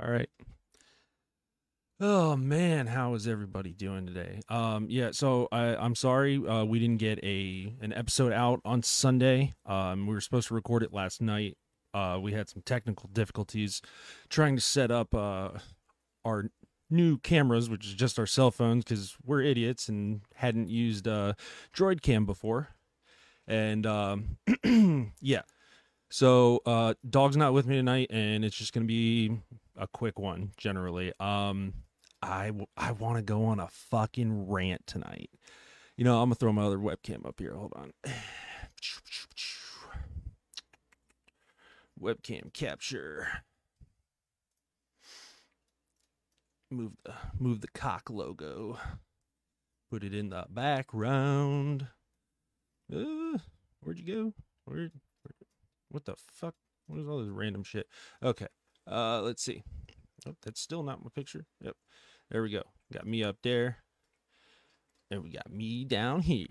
All right. Oh man, how is everybody doing today? Um, yeah, so I, I'm sorry uh, we didn't get a an episode out on Sunday. Um, we were supposed to record it last night. Uh, we had some technical difficulties trying to set up uh, our new cameras, which is just our cell phones, because we're idiots and hadn't used uh, DroidCam before. And um, yeah, so uh, dog's not with me tonight, and it's just gonna be a quick one generally. Um, I, I want to go on a fucking rant tonight. You know, I'm gonna throw my other webcam up here. Hold on. Webcam capture. Move the move the cock logo. Put it in the background. Uh, where'd you go? Where? What the fuck? What is all this random shit? Okay. Uh, let's see. Oh, that's still not my picture. Yep. There we go. Got me up there. And we got me down here.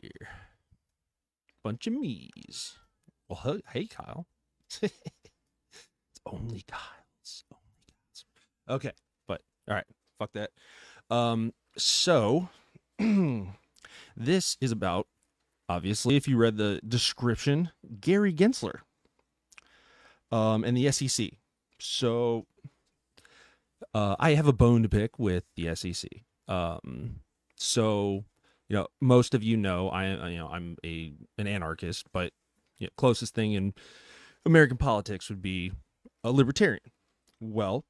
Bunch of me's. Well, hey, Kyle. it's only Kyle's. Only Kyle's. Okay, but all right, fuck that. Um, so this is about obviously, if you read the description, Gary Gensler. Um, and the SEC. So uh, I have a bone to pick with the SEC. Um, so you know, most of you know I you know I'm a an anarchist, but you know, closest thing in American politics would be a libertarian. Well,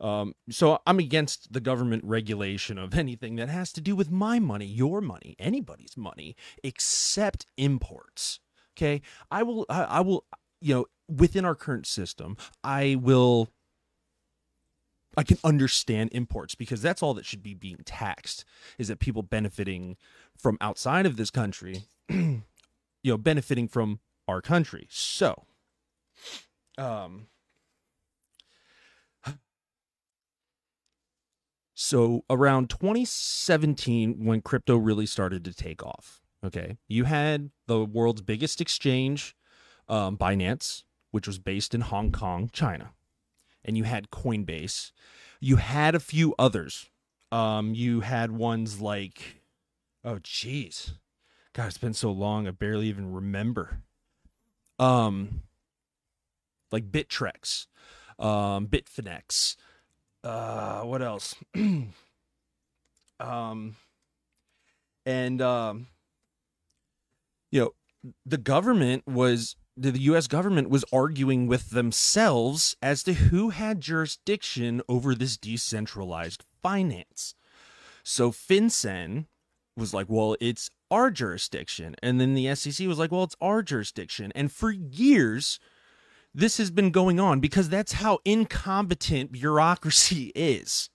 um, so I'm against the government regulation of anything that has to do with my money, your money, anybody's money, except imports. Okay, I will, I, I will, you know, within our current system, I will I can understand imports because that's all that should be being taxed is that people benefiting from outside of this country, you know, benefiting from our country. So, um, so around 2017, when crypto really started to take off, okay, you had the world's biggest exchange, um, Binance, which was based in Hong Kong, China and you had Coinbase. You had a few others. Um, you had ones like, oh, jeez, God, it's been so long, I barely even remember. Um, like Bittrex, um, Bitfinex. Uh, what else? um, and um, you know, the government was the US government was arguing with themselves as to who had jurisdiction over this decentralized finance. So FinCEN was like, well, it's our jurisdiction. And then the SEC was like, well, it's our jurisdiction. And for years, this has been going on because that's how incompetent bureaucracy is.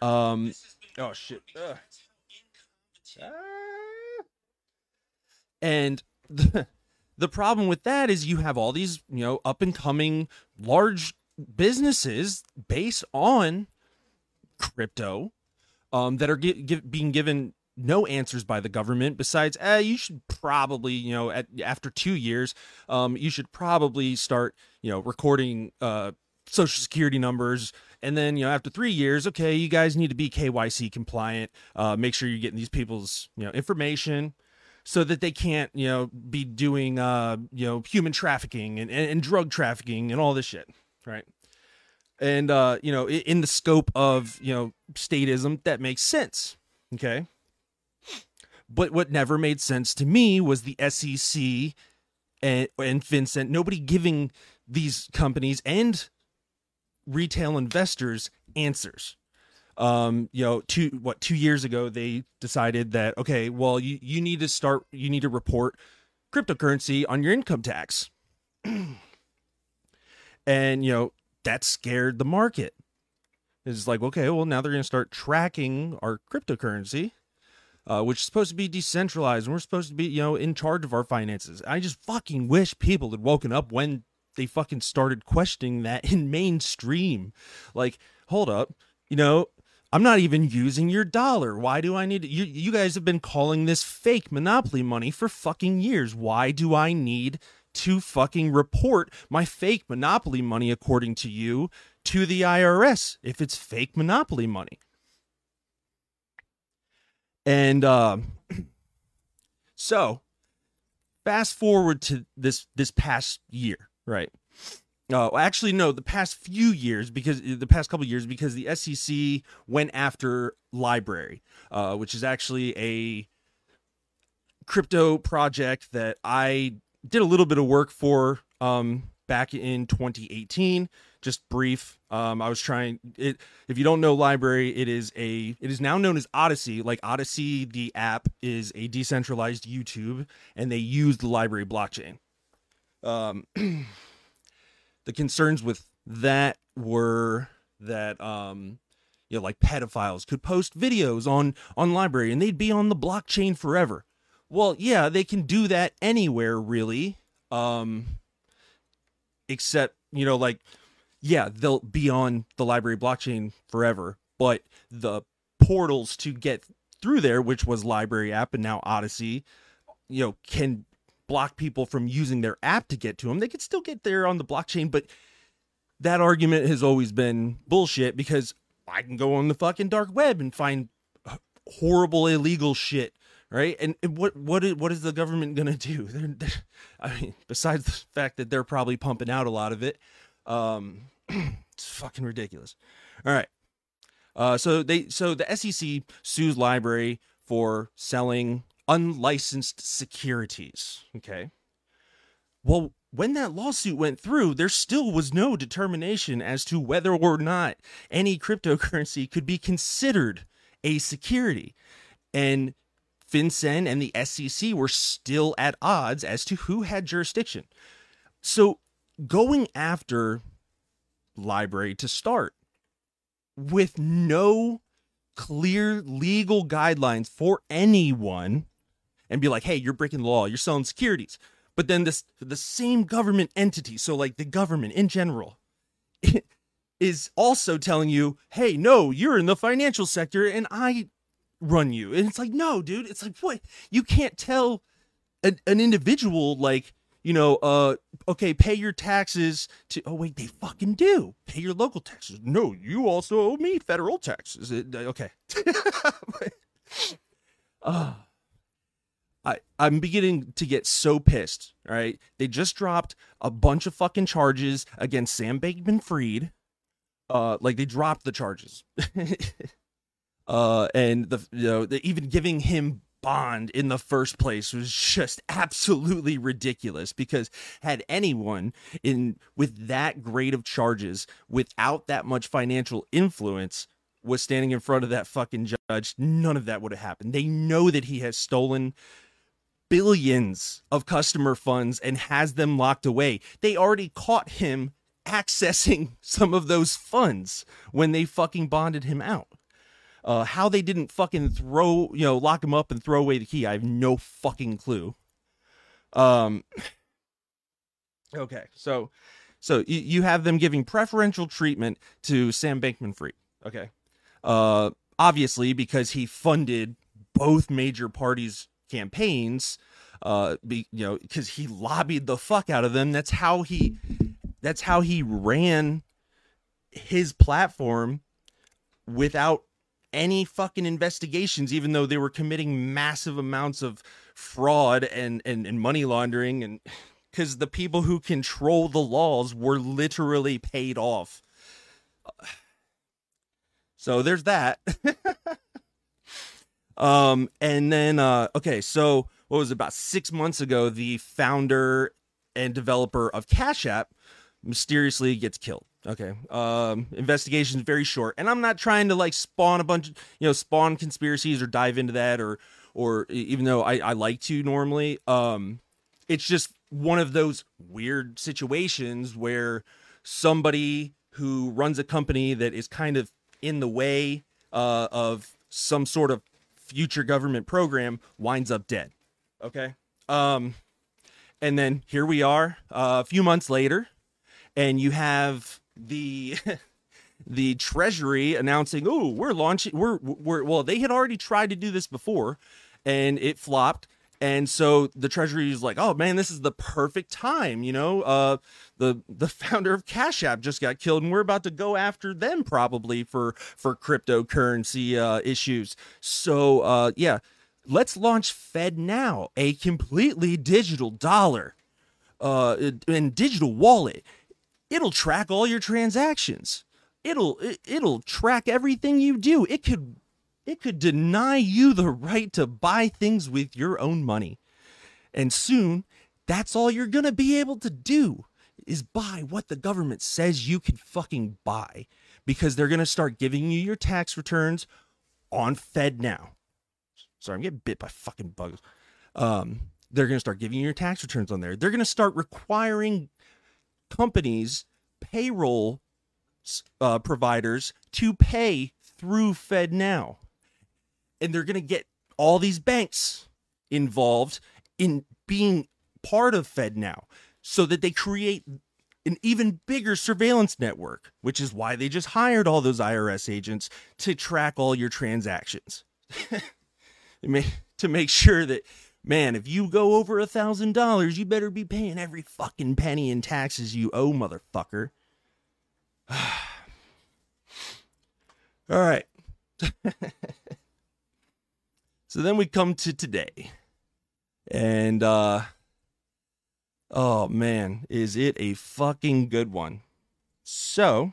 Um, oh, shit. Ah. And. The, the problem with that is you have all these, you know, up and coming large businesses based on crypto um, that are being given no answers by the government besides eh, you should probably you know at, after two years um, you should probably start you know recording uh, social security numbers. And then you know after three years okay you guys need to be kyc compliant. Uh, make sure you're getting these people's you know information so that they can't, you know, be doing, uh, you know, human trafficking and, and, and drug trafficking and all this shit, right? And uh, you know, in the scope of you know statism, that makes sense, okay. But what never made sense to me was the SEC and, and FinCEN, nobody giving these companies and retail investors answers um, you know, two what two years ago they decided that okay, well you you need to start you need to report cryptocurrency on your income tax, and you know that scared the market. It's like okay, well now they're going to start tracking our cryptocurrency. Uh, which is supposed to be decentralized and we're supposed to be you know in charge of our finances i just fucking wish people had woken up when they fucking started questioning that in mainstream like hold up you know I'm not even using your dollar. Why do I need? You, you guys have been calling this fake monopoly money for fucking years. Why do I need to fucking report my fake monopoly money, according to you, to the IRS if it's fake monopoly money. And uh, so, fast forward to this this past year, right? Uh, actually, no, the past few years because the past couple years because the SEC went after LBRY uh, which is actually a crypto project that I did a little bit of work for um, back in 2018 just brief. Um, i was trying it if you don't know LBRY it is a it is now known as Odysee. Like Odysee the app is a decentralized youtube and they use the LBRY blockchain. Um, the concerns with that were that um, you know like pedophiles could post videos on on LBRY and they'd be on the blockchain forever. Well yeah they can do that anywhere really um except you know like yeah they'll be on the LBRY blockchain forever but the portals to get through there which was LBRY app and now Odysee you know can block people from using their app to get to them they could still get there on the blockchain but that argument has always been bullshit because i can go on the fucking dark web and find horrible illegal shit right? And, what what is, what is the government gonna do? They're, they're, I mean, besides the fact that they're probably pumping out a lot of it, um, it's fucking ridiculous. All right, uh, so they so the SEC sues LBRY for selling unlicensed securities. Okay, well. When that lawsuit went through, there still was no determination as to whether or not any cryptocurrency could be considered a security. And FinCEN and the SEC were still at odds as to who had jurisdiction. So going after LBRY to start with no clear legal guidelines for anyone and be like, hey, you're breaking the law, you're selling securities. But then this the same government entity, so like the government in general, is also telling you, hey, no, you're in the financial sector and I run you. And it's like, no, dude. It's like, what? You can't tell an, an individual, like, you know, uh, okay, pay your taxes to, oh, wait, they fucking do. Pay your local taxes. No, you also owe me federal taxes. It, okay. uh, I, I'm beginning to get so pissed, right? They just dropped a bunch of fucking charges against Sam Bankman-Fried. Uh, like they dropped the charges. uh, and the you know the, even giving him bond in the first place was just absolutely ridiculous because had anyone in with that grade of charges without that much financial influence was standing in front of that fucking judge none of that would have happened they know that he has stolen billions of customer funds and has them locked away they already caught him accessing some of those funds when they fucking bonded him out uh, how they didn't fucking throw, you know, lock him up and throw away the key, I have no fucking clue. Um. Okay, so, so you, you have them giving preferential treatment to Sam Bankman-Fried. Okay, uh, obviously because he funded both major parties' campaigns. Uh, be, you know, because he lobbied the fuck out of them. That's how he. That's how he ran his platform without any fucking investigations, even though they were committing massive amounts of fraud and, and, and money laundering and because the people who control the laws were literally paid off. So there's that. um, and then uh, okay, so what was it, about six months ago? The founder and developer of Cash App mysteriously gets killed. Okay. Um, investigation is very short, and I'm not trying to like spawn a bunch, of, you know, spawn conspiracies or dive into that, or or even though I, I like to normally, um, it's just one of those weird situations where somebody who runs a company that is kind of in the way uh, of some sort of future government program winds up dead. Okay. Um, and then here we are uh, a few months later, and you have the the treasury announcing oh we're launching we're we're well they had already tried to do this before and it flopped and so the treasury is like oh man this is the perfect time you know? Uh the the founder of cash app just got killed and we're about to go after them probably for for cryptocurrency uh issues. So uh yeah let's launch FedNow a completely digital dollar uh and digital wallet. It'll track all your transactions. It'll it, it'll track everything you do. It could it could deny you the right to buy things with your own money. And soon, that's all you're going to be able to do is buy what the government says you can fucking buy because they're going to start giving you your tax returns on FedNow. Sorry, I'm getting bit by fucking bugs. Um, they're going to start giving you your tax returns on there. They're going to start requiring companies, payroll uh, providers to pay through FedNow and they're going to get all these banks involved in being part of FedNow so that they create an even bigger surveillance network, which is why they just hired all those IRS agents to track all your transactions. to make sure that, man, if you go over a thousand dollars, you better be paying every fucking penny in taxes you owe, motherfucker. all right. So then we come to today. And uh oh man, is it a fucking good one. So,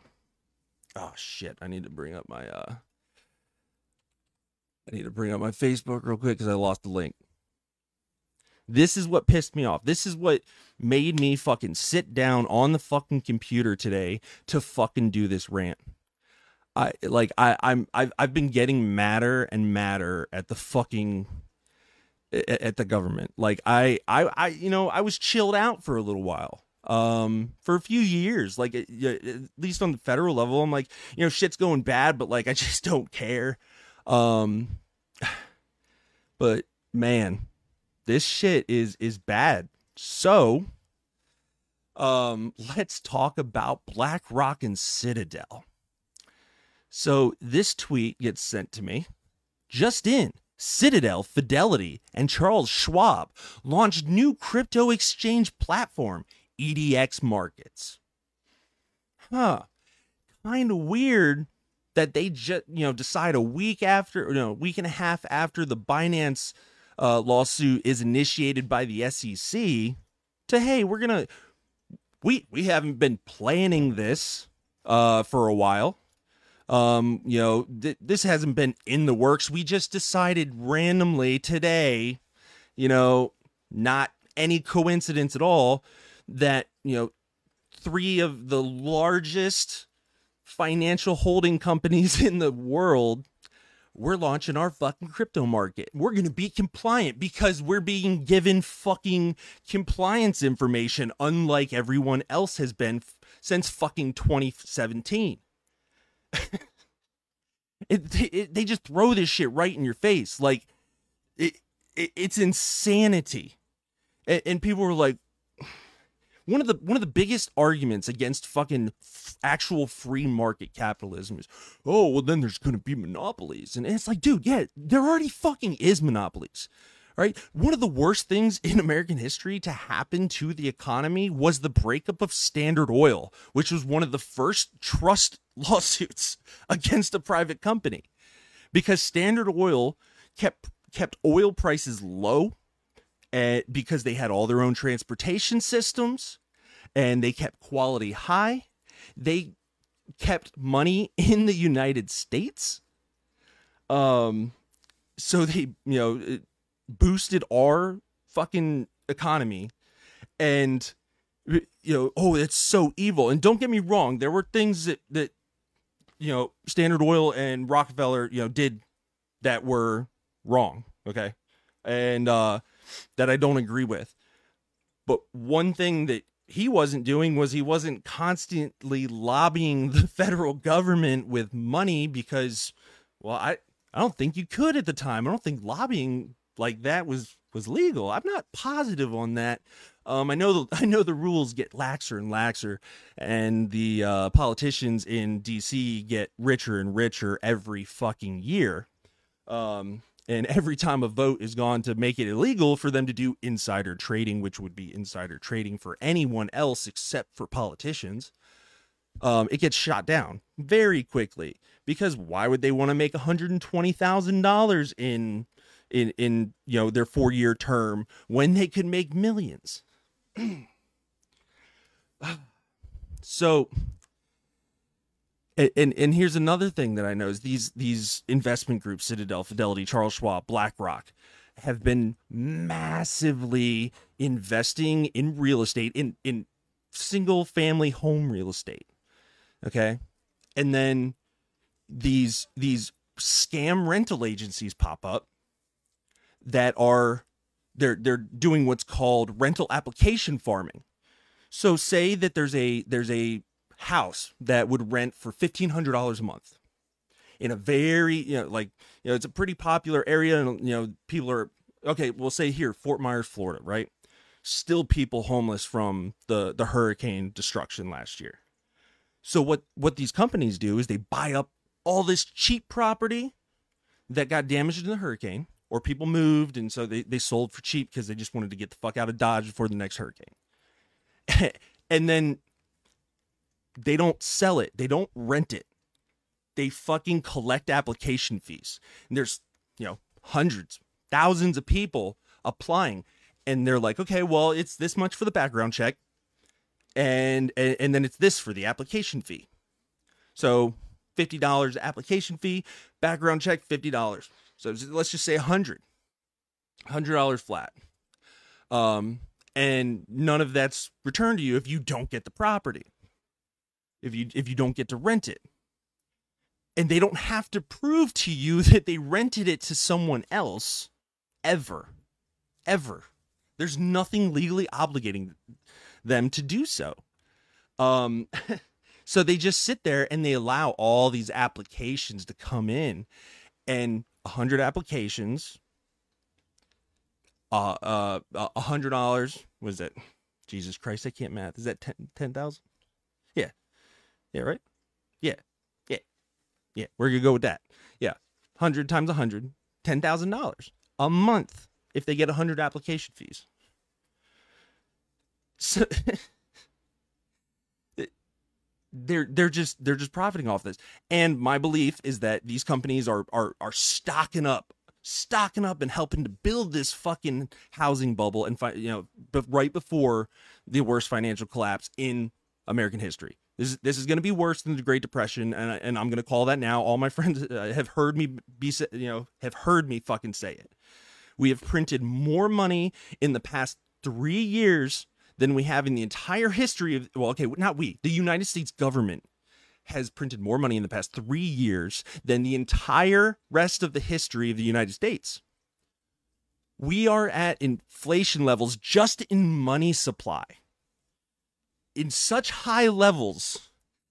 oh shit, I need to bring up my uh I need to bring up my Facebook real quick cuz I lost the link. This is what pissed me off. This is what made me fucking sit down on the fucking computer today to fucking do this rant. I like I I'm I've I've been getting madder and madder at the fucking at the government. Like I I I you know I was chilled out for a little while um for a few years. Like at, least on the federal level i'm like you know shit's going bad but like i just don't care. Um but man this shit is is bad. So um let's talk about blackrock and citadel so this tweet gets sent to me. Just in, Citadel, Fidelity, and Charles Schwab launched new crypto exchange platform, EDX Markets. Huh. Kind of weird that they just, you know, decide a week after, a week and a half after the Binance uh, lawsuit is initiated by the SEC to, hey, we're going to, we, we haven't been planning this uh, for a while um, you know, th- this hasn't been in the works. We just decided randomly today, you know, not any coincidence at all, that, you know, three of the largest financial holding companies in the world we're launching our fucking crypto market. We're going to be compliant because we're being given fucking compliance information, unlike everyone else has been f- since fucking 2017. it, it, they just throw this shit right in your face. Like, it, it it's insanity. And, and people were like, one of the one of the biggest arguments against fucking f- actual free market capitalism is, oh well, then there's going to be monopolies, and it's like, dude, yeah, there already fucking is monopolies right? One of the worst things in American history to happen to the economy was the breakup of Standard Oil, which was one of the first trust lawsuits against a private company because Standard Oil kept kept oil prices low and eh, because they had all their own transportation systems and they kept quality high. They kept money in the United States. Um so they, you know, boosted our fucking economy and you know oh it's so evil. And don't get me wrong there were things that that you know standard oil and rockefeller you know did that were wrong okay? And uh that i don't agree with. But one thing that he wasn't doing was he wasn't constantly lobbying the federal government with money because well i i don't think you could at the time. I don't think lobbying like that was was legal. I'm not positive on that. Um, I know the I know the rules get laxer and laxer, and the uh, politicians in D.C. get richer and richer every fucking year. Um, And every time a vote is gone to make it illegal for them to do insider trading, which would be insider trading for anyone else except for politicians, um, it gets shot down very quickly. Because why would they want to make $120,000 in in in you know their four year term when they could make millions? so and, and, here's another thing that I know is these these investment groups, Citadel, Fidelity, Charles Schwab, BlackRock, have been massively investing in real estate in in single family home real estate. Okay, and then these these scam rental agencies pop up that are they're they're doing what's called rental application farming. So say that there's a there's a house that would rent for $1500 a month in a very you know like you know it's a pretty popular area and you know people are okay we'll say here fort myers florida right still people homeless from the the hurricane destruction last year so what what these companies do is they buy up all this cheap property that got damaged in the hurricane or people moved and so they, they sold for cheap because they just wanted to get the fuck out of dodge before the next hurricane and then they don't sell it. They don't rent it. They fucking collect application fees. And there's, you know, hundreds, thousands of people applying and they're like, "Okay, well, it's this much for the background check." And and, and then it's this for the application fee. So, $50 application fee, background check $50. So let's just say 100. $100 flat. Um and none of that's returned to you if you don't get the property if you if you don't get to rent it. And they don't have to prove to you that they rented it to someone else ever. Ever. There's nothing legally obligating them to do so. Um so they just sit there and they allow all these applications to come in and 100 applications uh uh a hundred dollars was it jesus christ i can't math is that 10,000 yeah yeah, right? Yeah. Yeah. Yeah. Going to go with that. Yeah. 100 times 100, $10,000 a month if they get 100 application fees. So they're they're just they're just profiting off this. And my belief is that these companies are are are stocking up stocking up and helping to build this fucking housing bubble and fi- you know but right before the worst financial collapse in American history. This this is going to be worse than the Great Depression, and and I'm going to call that now. All my friends uh, have heard me be you know have heard me fucking say it. We have printed more money in the past three years than we have in the entire history of well, okay, not we, the United States government has printed more money in the past three years than the entire rest of the history of the United States. We are at inflation levels just in money supply in such high levels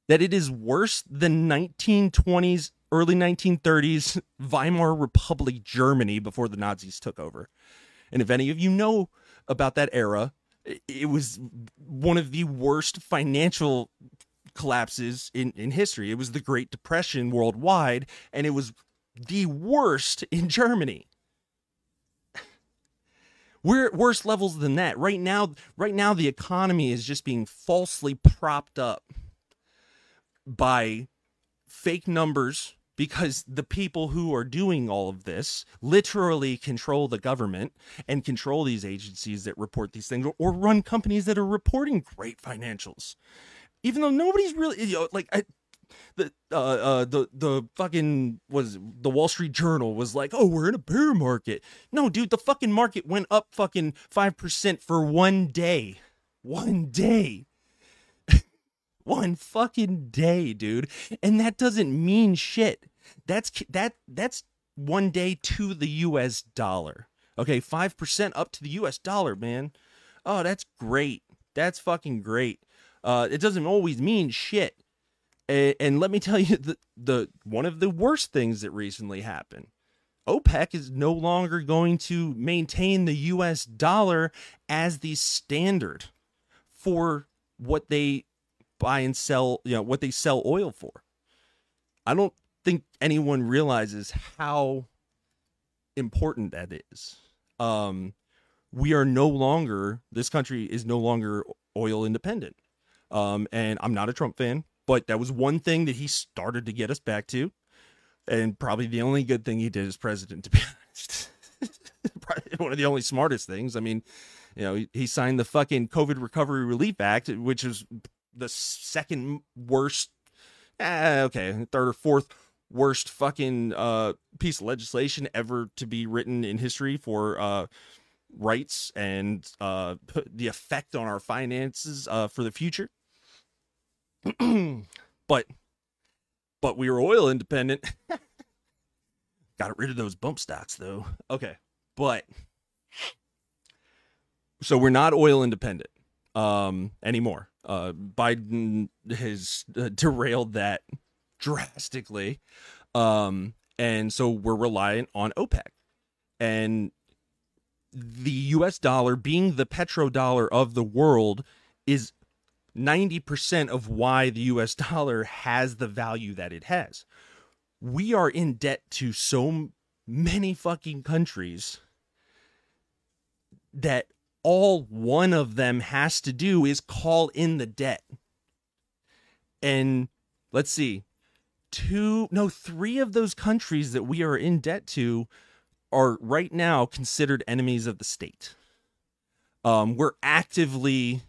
that it is worse than 1920s, early 1930s Weimar Republic Germany before the Nazis took over. And if any of you know about that era, it was one of the worst financial collapses in, in history. It was the Great Depression worldwide, and it was the worst in Germany. We're at worse levels than that. Right now, right now the economy is just being falsely propped up by fake numbers because the people who are doing all of this literally control the government and control these agencies that report these things or run companies that are reporting great financials even though nobody's really you know, like I, the uh, uh the the fucking was the Wall Street Journal was like, "Oh, we're in a bear market." No, dude, the fucking market went up fucking 5% for one day. One day. One fucking day, dude. And that doesn't mean shit. That's that that's one day to the US dollar. Okay, 5% up to the US dollar, man. Oh, that's great. That's fucking great. Uh, it doesn't always mean shit. And, and let me tell you the, the one of the worst things that recently happened. OPEC is no longer going to maintain the US dollar as the standard for what they buy and sell, you know, what they sell oil for. I don't think anyone realizes how important that is. Um, we are no longer this country is no longer oil independent. Um, and I'm not a Trump fan, but that was one thing that he started to get us back to, and probably the only good thing he did as president, to be honest. one of the only smartest things. I mean, you know, he, signed the fucking COVID Recovery Relief Act, which was the second worst, eh, okay, third or fourth worst fucking uh, piece of legislation ever to be written in history for uh, rights and uh, the effect on our finances uh, for the future. but but we were oil independent. Got rid of those bump stocks though. Okay, but so we're not oil independent um, anymore. Uh, Biden has uh, derailed that drastically, um, and so we're reliant on OPEC. And the US dollar being the petrodollar of the world is 90% of why the US dollar has the value that it has. We are in debt to so many fucking countries that all one of them has to do is call in the debt. And let's see, two, no, three of those countries that we are in debt to are right now considered enemies of the state. Um, we're actively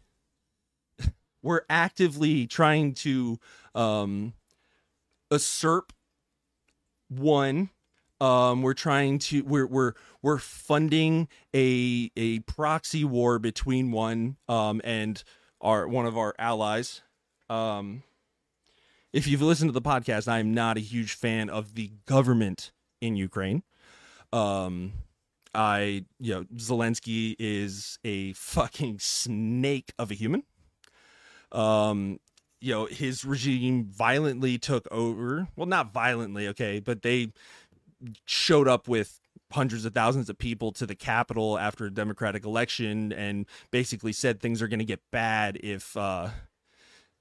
we're actively trying to um, usurp one. Um, we're trying to we're we're we're funding a a proxy war between one um, and our one of our allies. Um, if you've listened to the podcast, I am not a huge fan of the government in Ukraine. Um, I, you know, Zelensky is a fucking snake of a human. Um, you know, his regime violently took over. Well, not violently, okay, but they showed up with hundreds of thousands of people to the Capitol after a Democratic election and basically said things are going to get bad if uh,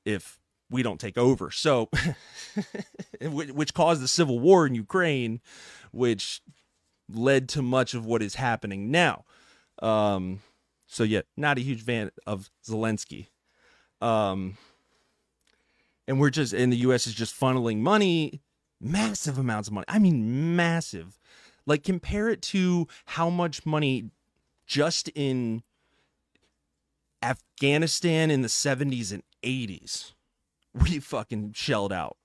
if we don't take over. So, which caused the civil war in Ukraine, which led to much of what is happening now. Um, so yeah, not a huge fan of Zelensky. Um, and we're just and the U.S. is just funneling money, massive amounts of money. I mean, massive. Like compare it to how much money just in Afghanistan in the 70s and 80s we fucking shelled out.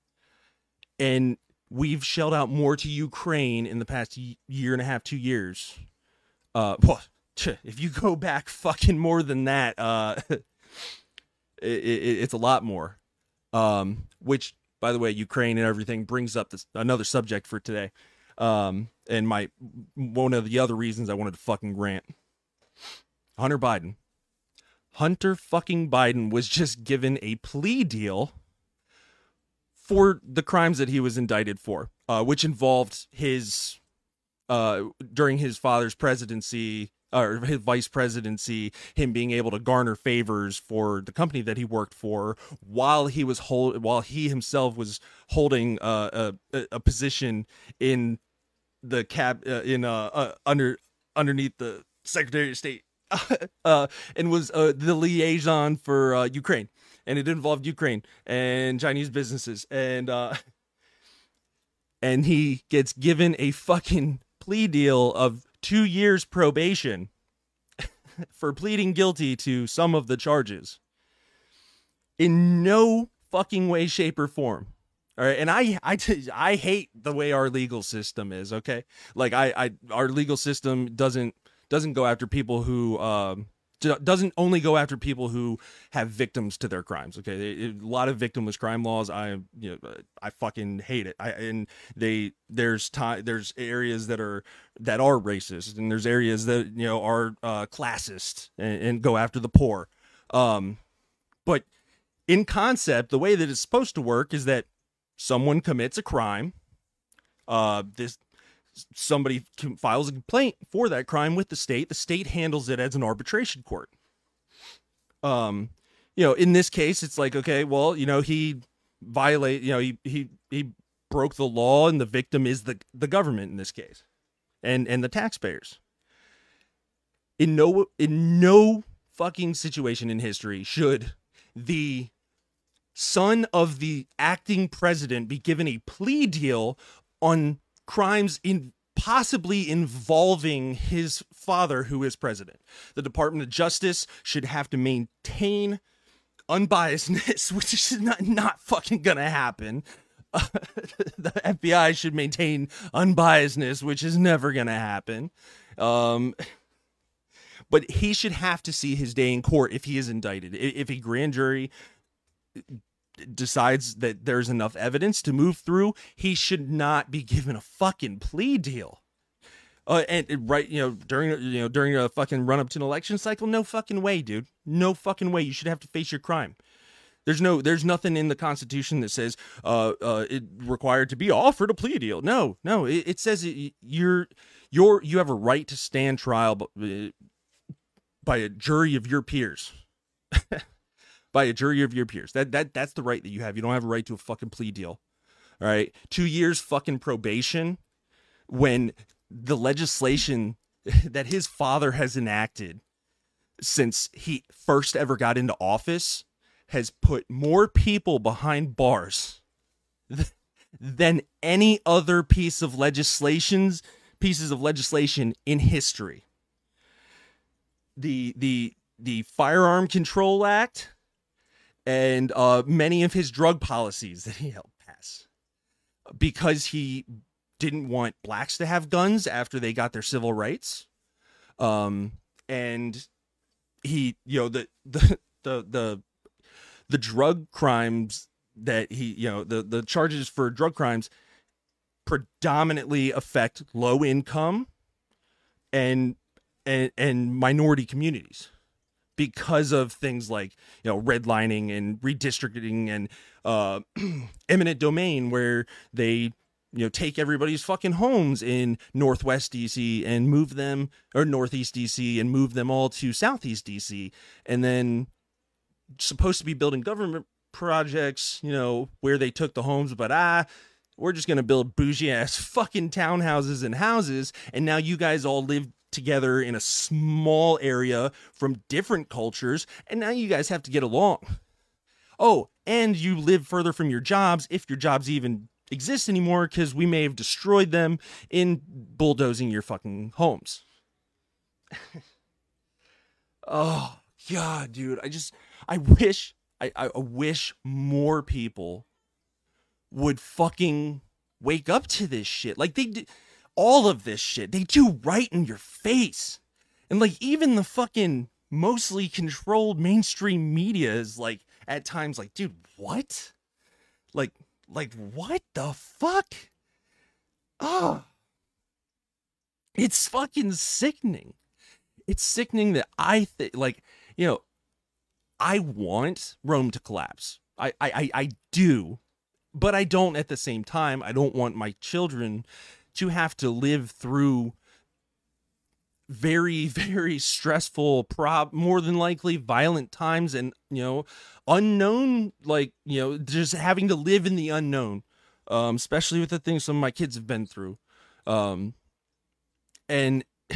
And we've shelled out more to Ukraine in the past year and a half, two years. Uh, well, if you go back fucking more than that, uh, it, it, it's a lot more. Um, which, by the way, Ukraine and everything brings up this another subject for today. Um, and my one of the other reasons I wanted to fucking rant. Hunter Biden. Hunter fucking Biden was just given a plea deal for the crimes that he was indicted for, uh, which involved his uh, during his father's presidency or his vice presidency, him being able to garner favors for the company that he worked for while he was hold while he himself was holding uh, a a position in the cab uh, in uh, uh, under underneath the Secretary of State uh, and was uh, the liaison for Ukraine. And it involved Ukraine and Chinese businesses, and and he gets given a fucking plea deal of two years probation for pleading guilty to some of the charges. In no fucking way, shape, or form. All right, and I, I, I hate the way our legal system is. Okay, like I, I, our legal system doesn't doesn't go after people who um, doesn't only go after people who have victims to their crimes. Okay, a lot of victimless crime laws. I you know I fucking hate it. I and they there's time there's areas that are that are racist and there's areas that you know are uh, classist and, and go after the poor. Um, but in concept, the way that it's supposed to work is that someone commits a crime. Uh, this somebody files a complaint for that crime with the state. The state handles it as an arbitration court. Um, you know, in this case, it's like, okay, well, you know, he violate, you know, he he he broke the law, and the victim is the the government in this case. and and the taxpayers. In no in no fucking situation in history should the son of the acting president be given a plea deal on crimes in possibly involving his father who is president. The Department of Justice should have to maintain unbiasedness, which is not, not fucking gonna happen. Uh, the FBI should maintain unbiasedness, which is never gonna happen. Um, but he should have to see his day in court if he is indicted. If a grand jury decides that there's enough evidence to move through, he should not be given a fucking plea deal. Uh, and right, you know, during you know during a fucking run up to an election cycle, no fucking way, dude, no fucking way. You should have to face your crime. There's no, there's nothing in the Constitution that says uh, uh, it required to be offered a plea deal. No, no, it, it says it, you're, you're, you have a right to stand trial uh, by a jury of your peers. by a jury of your peers. That that that's the right that you have. You don't have a right to a fucking plea deal. All right. Two years fucking probation when the legislation that his father has enacted since he first ever got into office has put more people behind bars than any other piece of legislations pieces of legislation in history. The the the Firearm Control Act and uh, many of his drug policies that he helped pass because he didn't want blacks to have guns after they got their civil rights. Um, and he, you know, the, the, the, the, the drug crimes that he, you know, the, the charges for drug crimes predominantly affect low income and, and, and minority communities because of things like you know redlining and redistricting and uh, eminent domain, where they you know take everybody's fucking homes in northwest DC and move them or northeast DC and move them all to southeast DC, and then supposed to be building government projects, you know, where they took the homes, but ah. We're just gonna build bougie ass fucking townhouses and houses, and now you guys all live together in a small area from different cultures, and now you guys have to get along. Oh, and you live further from your jobs if your jobs even exist anymore because we may have destroyed them in bulldozing your fucking homes. oh, God, dude. I just, I wish, I, I wish more people would fucking wake up to this shit. Like they all of this shit. They do right in your face. And like even the fucking mostly controlled mainstream media is like at times like, dude, what? Like like what the fuck? Oh. It's fucking sickening. It's sickening that I think like, you know, I want Rome to collapse. I I I do. But I don't at the same time. I don't want my children to have to live through very very stressful prob more than likely violent times and you know unknown like you know just having to live in the unknown um especially with the things some of my kids have been through. Um and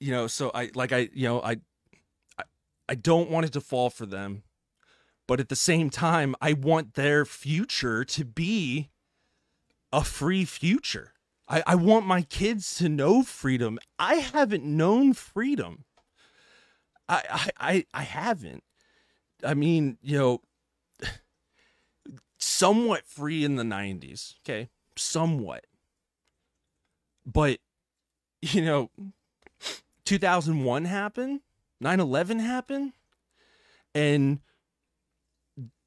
you know so i like i you know i i, I don't want it to fall for them but at the same time i want their future to be a free future. I, I want my kids to know freedom. I haven't known freedom. I, I, I, I haven't. I mean, you know, somewhat free in the 90s. Okay. Somewhat. But, you know, 2001 happened, 9 11 happened, and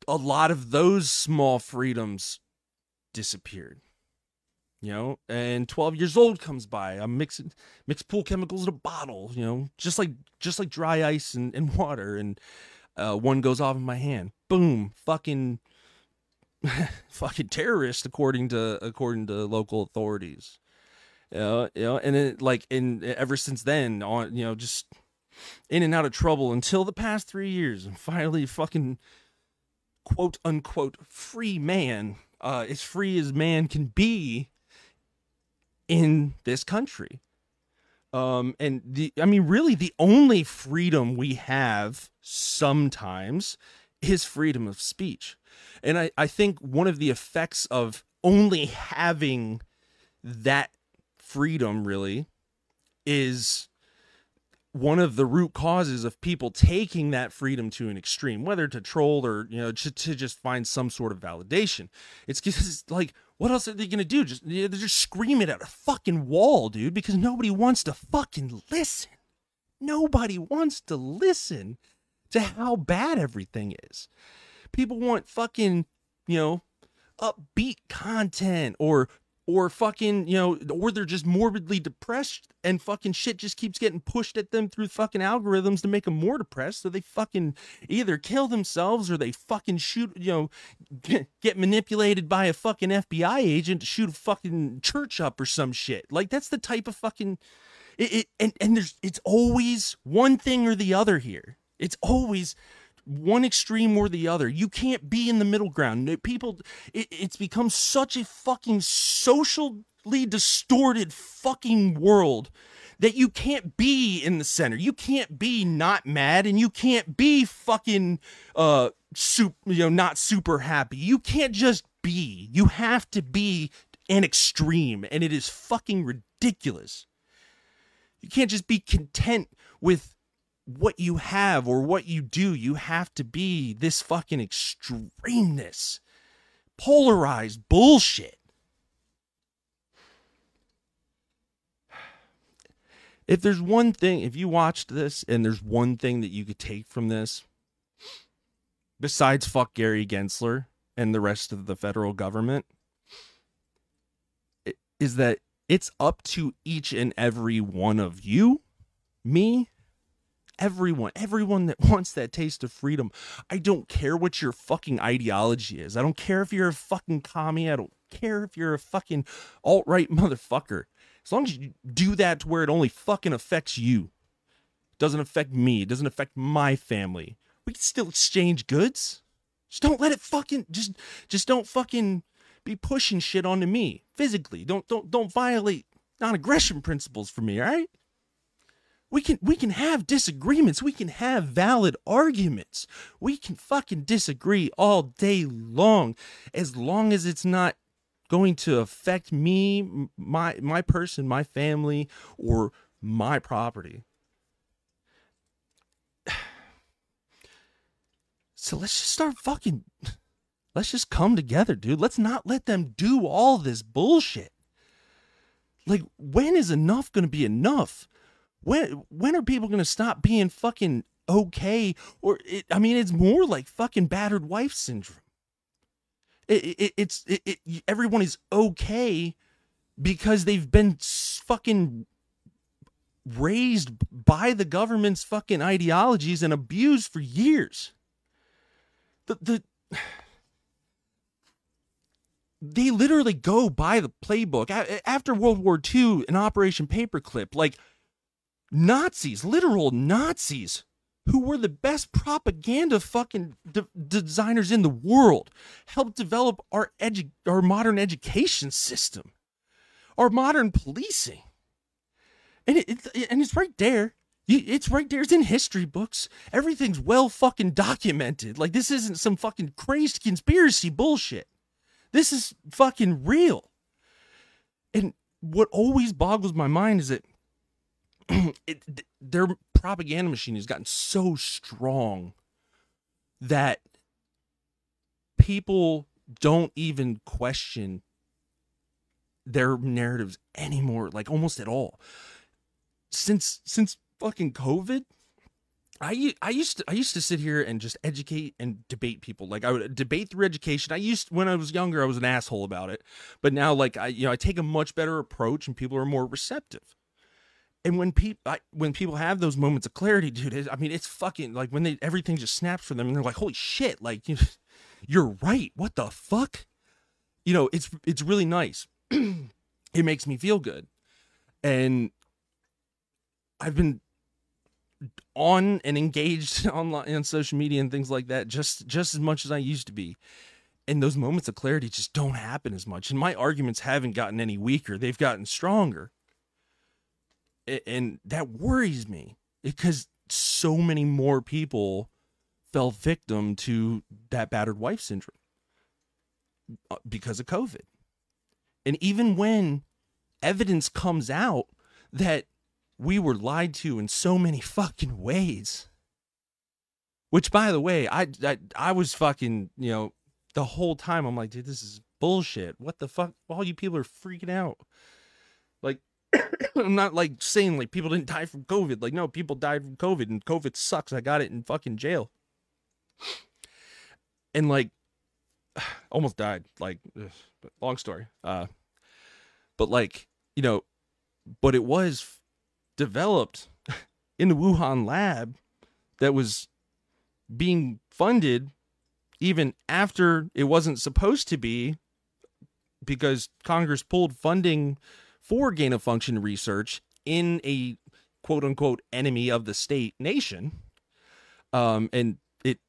a lot of those small freedoms disappeared you know and 12 years old comes by i'm mixing mix pool chemicals in a bottle you know just like just like dry ice and, and water and uh, one goes off in my hand. Boom fucking fucking terrorist according to according to local authorities. You know, and it like and ever since then on you know just in and out of trouble until the past three years. And finally fucking quote unquote free man uh as free as man can be in this country. Um, and the, I mean, really, the only freedom we have sometimes is freedom of speech. And I, I think one of the effects of only having that freedom really is one of the root causes of people taking that freedom to an extreme, whether to troll or you know to, to just find some sort of validation. It's like, what else are they gonna do? Just they're just screaming at a fucking wall, dude, because nobody wants to fucking listen. Nobody wants to listen to how bad everything is. People want fucking, you know, upbeat content or or fucking, you know, or they're just morbidly depressed and fucking shit just keeps getting pushed at them through fucking algorithms to make them more depressed. So they fucking either kill themselves or they fucking shoot, you know, get, manipulated by a fucking FBI agent to shoot a fucking church up or some shit. Like that's the type of fucking it, it and and there's it's always one thing or the other here. It's always one extreme or the other. You can't be in the middle ground. People, it, it's become such a fucking socially distorted fucking world that you can't be in the center. You can't be not mad and you can't be fucking uh super, you know, not super happy. You can't just be. You have to be an extreme and it is fucking ridiculous. You can't just be content with what you have or what you do. You have to be this fucking extremeness, polarized bullshit. If there's one thing, if you watched this and there's one thing that you could take from this, besides fuck Gary Gensler and the rest of the federal government, is that it's up to each and every one of you, me, everyone, everyone that wants that taste of freedom. I don't care what your fucking ideology is. I don't care if you're a fucking commie. I don't care if you're a fucking alt right motherfucker. As long as you do that to where it only fucking affects you, it doesn't affect me, it doesn't affect my family. We can still exchange goods. Just don't let it fucking just just don't fucking be pushing shit onto me physically. Don't don't don't violate non-aggression principles for me, all right? We can we can have disagreements. We can have valid arguments. We can fucking disagree all day long as long as it's not going to affect me, my my person, my family or my property. So let's just start fucking let's just come together, dude. Let's not let them do all this bullshit. Like when is enough going to be enough? When when are people going to stop being fucking okay? Or it, i mean it's more like fucking battered wife syndrome. It, it, it's it, everyone is okay because they've been fucking raised by the government's fucking ideologies and abused for years. The the they literally go by the playbook. After world war ii in operation paperclip like Nazis, literal Nazis, who were the best propaganda fucking de- designers in the world, helped develop our edu- our modern education system, our modern policing, and it, it and it's right there. It's right there. It's in history books. Everything's well fucking documented. Like this isn't some fucking crazy conspiracy bullshit. This is fucking real. And what always boggles my mind is that it, their propaganda machine has gotten so strong that people don't even question their narratives anymore like almost at all since since fucking covid I, I used to I used to sit here and just educate and debate people. Like I would debate through education. I used when I was younger I was an asshole about it, but now like I you know I take a much better approach and people are more receptive and when people when people have those moments of clarity dude i mean it's fucking like when they everything just snaps for them and they're like holy shit like you're right what the fuck? You know it's it's really nice. It makes me feel good. And i've been on and engaged online on social media and things like that just just as much as i used to be. And those moments of clarity just don't happen as much. And my arguments haven't gotten any weaker; they've gotten stronger, and that worries me because so many more people fell victim to that battered wife syndrome uh, because of COVID. And even when evidence comes out that we were lied to in so many fucking ways. Which, by the way, I, I I was fucking you know the whole time I'm like, dude, this is bullshit. What the fuck? All you people are freaking out. I'm not like saying like people didn't die from COVID. Like, no, people died from COVID, and COVID sucks. I got it in fucking jail, and like, almost died. Like, ugh, long story. Uh, but like, you know, but it was developed in the Wuhan lab that was being funded even after it wasn't supposed to be because Congress pulled funding for gain of function research in a quote unquote enemy of the state nation. Um, and it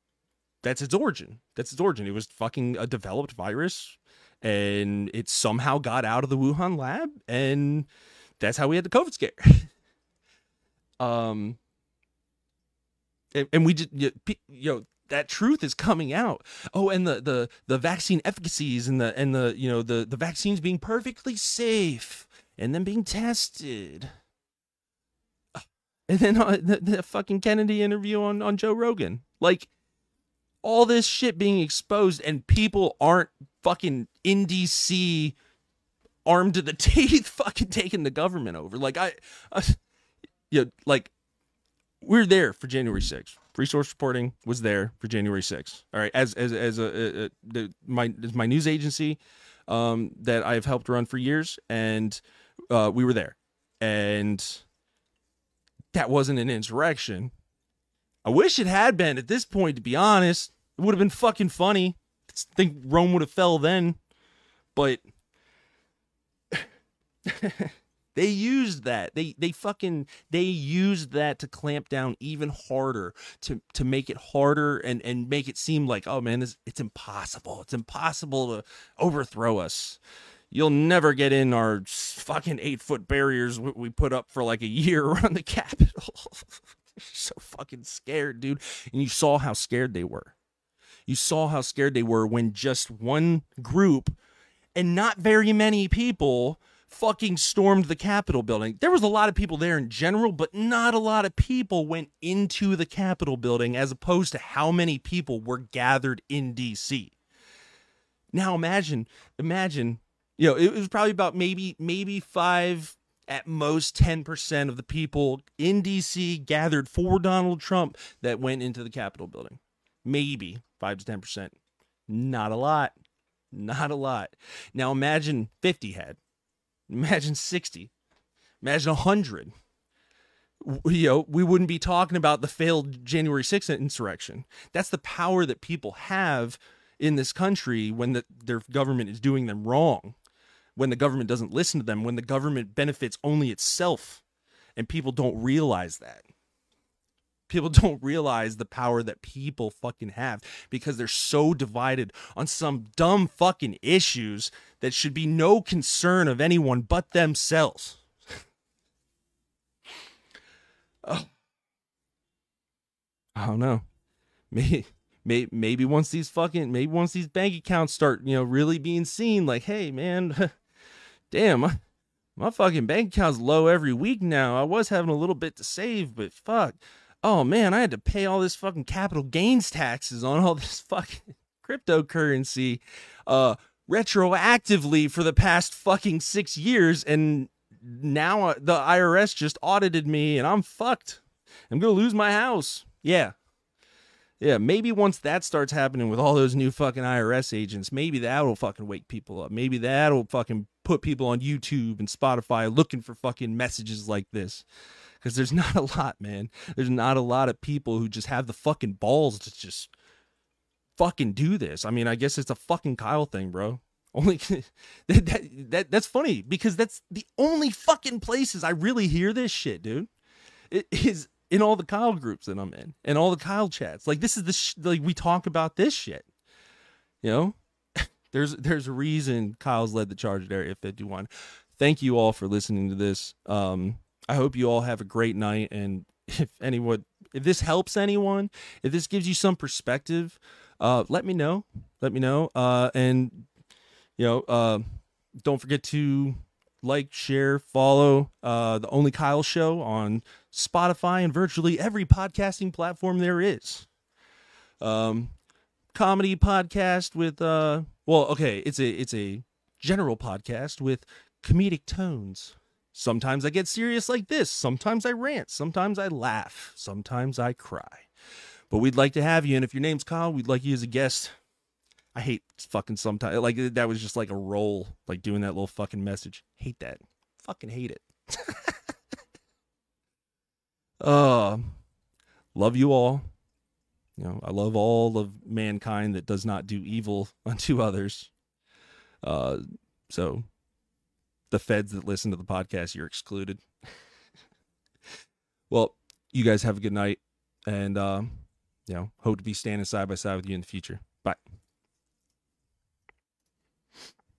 that's its origin. That's its origin. It was fucking a developed virus and it somehow got out of the Wuhan lab and that's how we had the COVID scare. Um, and, and we just you, you know that truth is coming out. Oh, and the the the vaccine efficacies and the and the you know the the vaccines being perfectly safe and then being tested. And then uh, the, the fucking Kennedy interview on on Joe Rogan, like all this shit being exposed, and people aren't fucking in DC armed to the teeth, fucking taking the government over. Like I, I you know, like we're there for January 6th. Free source reporting was there for January 6th. All right, as as as a, a, a the, my my news agency um, that I've helped run for years, and uh, we were there, and that wasn't an insurrection. I wish it had been at this point. To be honest, it would have been fucking funny. I think Rome would have fell then, but They used that. They they fucking they used that to clamp down even harder to to make it harder and and make it seem like oh man this it's impossible. It's impossible to overthrow us. You'll never get in our fucking eight foot barriers we put up for like a year around the Capitol. so fucking scared, dude. And you saw how scared they were. You saw how scared they were when just one group and not very many people fucking stormed the Capitol building. There was a lot of people there in general, but not a lot of people went into the Capitol building as opposed to how many people were gathered in DC. Now imagine, imagine, you know, it was probably about maybe maybe 5 at most 10% of the people in DC gathered for Donald Trump that went into the Capitol building. Maybe 5 to 10%. Not a lot. Not a lot. Now imagine 50 had Imagine 60. Imagine 100. You know, we wouldn't be talking about the failed January 6th insurrection. That's the power that people have in this country when the, their government is doing them wrong, when the government doesn't listen to them, when the government benefits only itself. And people don't realize that people don't realize the power that people fucking have because they're so divided on some dumb fucking issues that should be no concern of anyone but themselves. oh. I don't know. Maybe, maybe maybe once these fucking maybe once these bank accounts start, you know, really being seen like, "Hey, man, damn, my, fucking bank account's low every week now. I was having a little bit to save, but fuck oh man, I had to pay all this fucking capital gains taxes on all this fucking cryptocurrency uh retroactively for the past fucking 6 years and now uh, the IRS just audited me and I'm fucked. I'm going to lose my house. Yeah. Yeah, maybe once that starts happening with all those new fucking IRS agents, maybe that'll fucking wake people up. Maybe that'll fucking put people on YouTube and Spotify looking for fucking messages like this because there's not a lot, man. There's not a lot of people who just have the fucking balls to just fucking do this. I mean, I guess it's a fucking Kyle thing, bro. Only that, that, that that's funny because that's the only fucking places I really hear this shit, dude. It is in all the Kyle groups that I'm in and all the Kyle chats. Like this is the sh- like we talk about this shit. You know? There's there's a reason Kyle's led the charge at Area 51. Thank you all for listening to this. Um, I hope you all have a great night. And if anyone, if this helps anyone, if this gives you some perspective, uh, let me know. Let me know. Uh, and you know, uh, don't forget to like, share, follow uh, the Only Kyle Show on Spotify and virtually every podcasting platform there is. Um, comedy podcast with uh, well, okay, it's a it's a general podcast with comedic tones. Sometimes I get serious like this. Sometimes I rant. Sometimes I laugh. Sometimes I cry. But we'd like to have you, and if your name's Kyle, we'd like you as a guest. I hate fucking sometimes like that was just like a roll, like doing that little fucking message. Hate that. Fucking hate it. uh love you all. You know, I love all of mankind that does not do evil unto others. Uh so the feds that listen to the podcast, you're excluded. well, you guys have a good night and um, you know, hope to be standing side by side with you in the future.